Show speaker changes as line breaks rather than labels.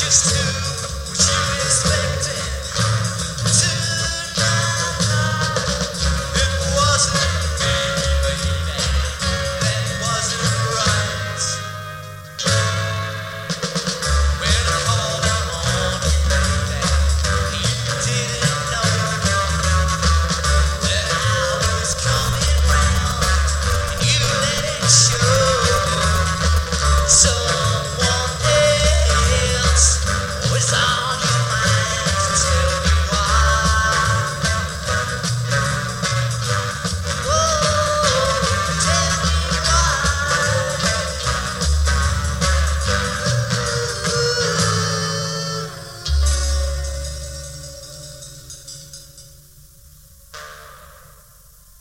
just to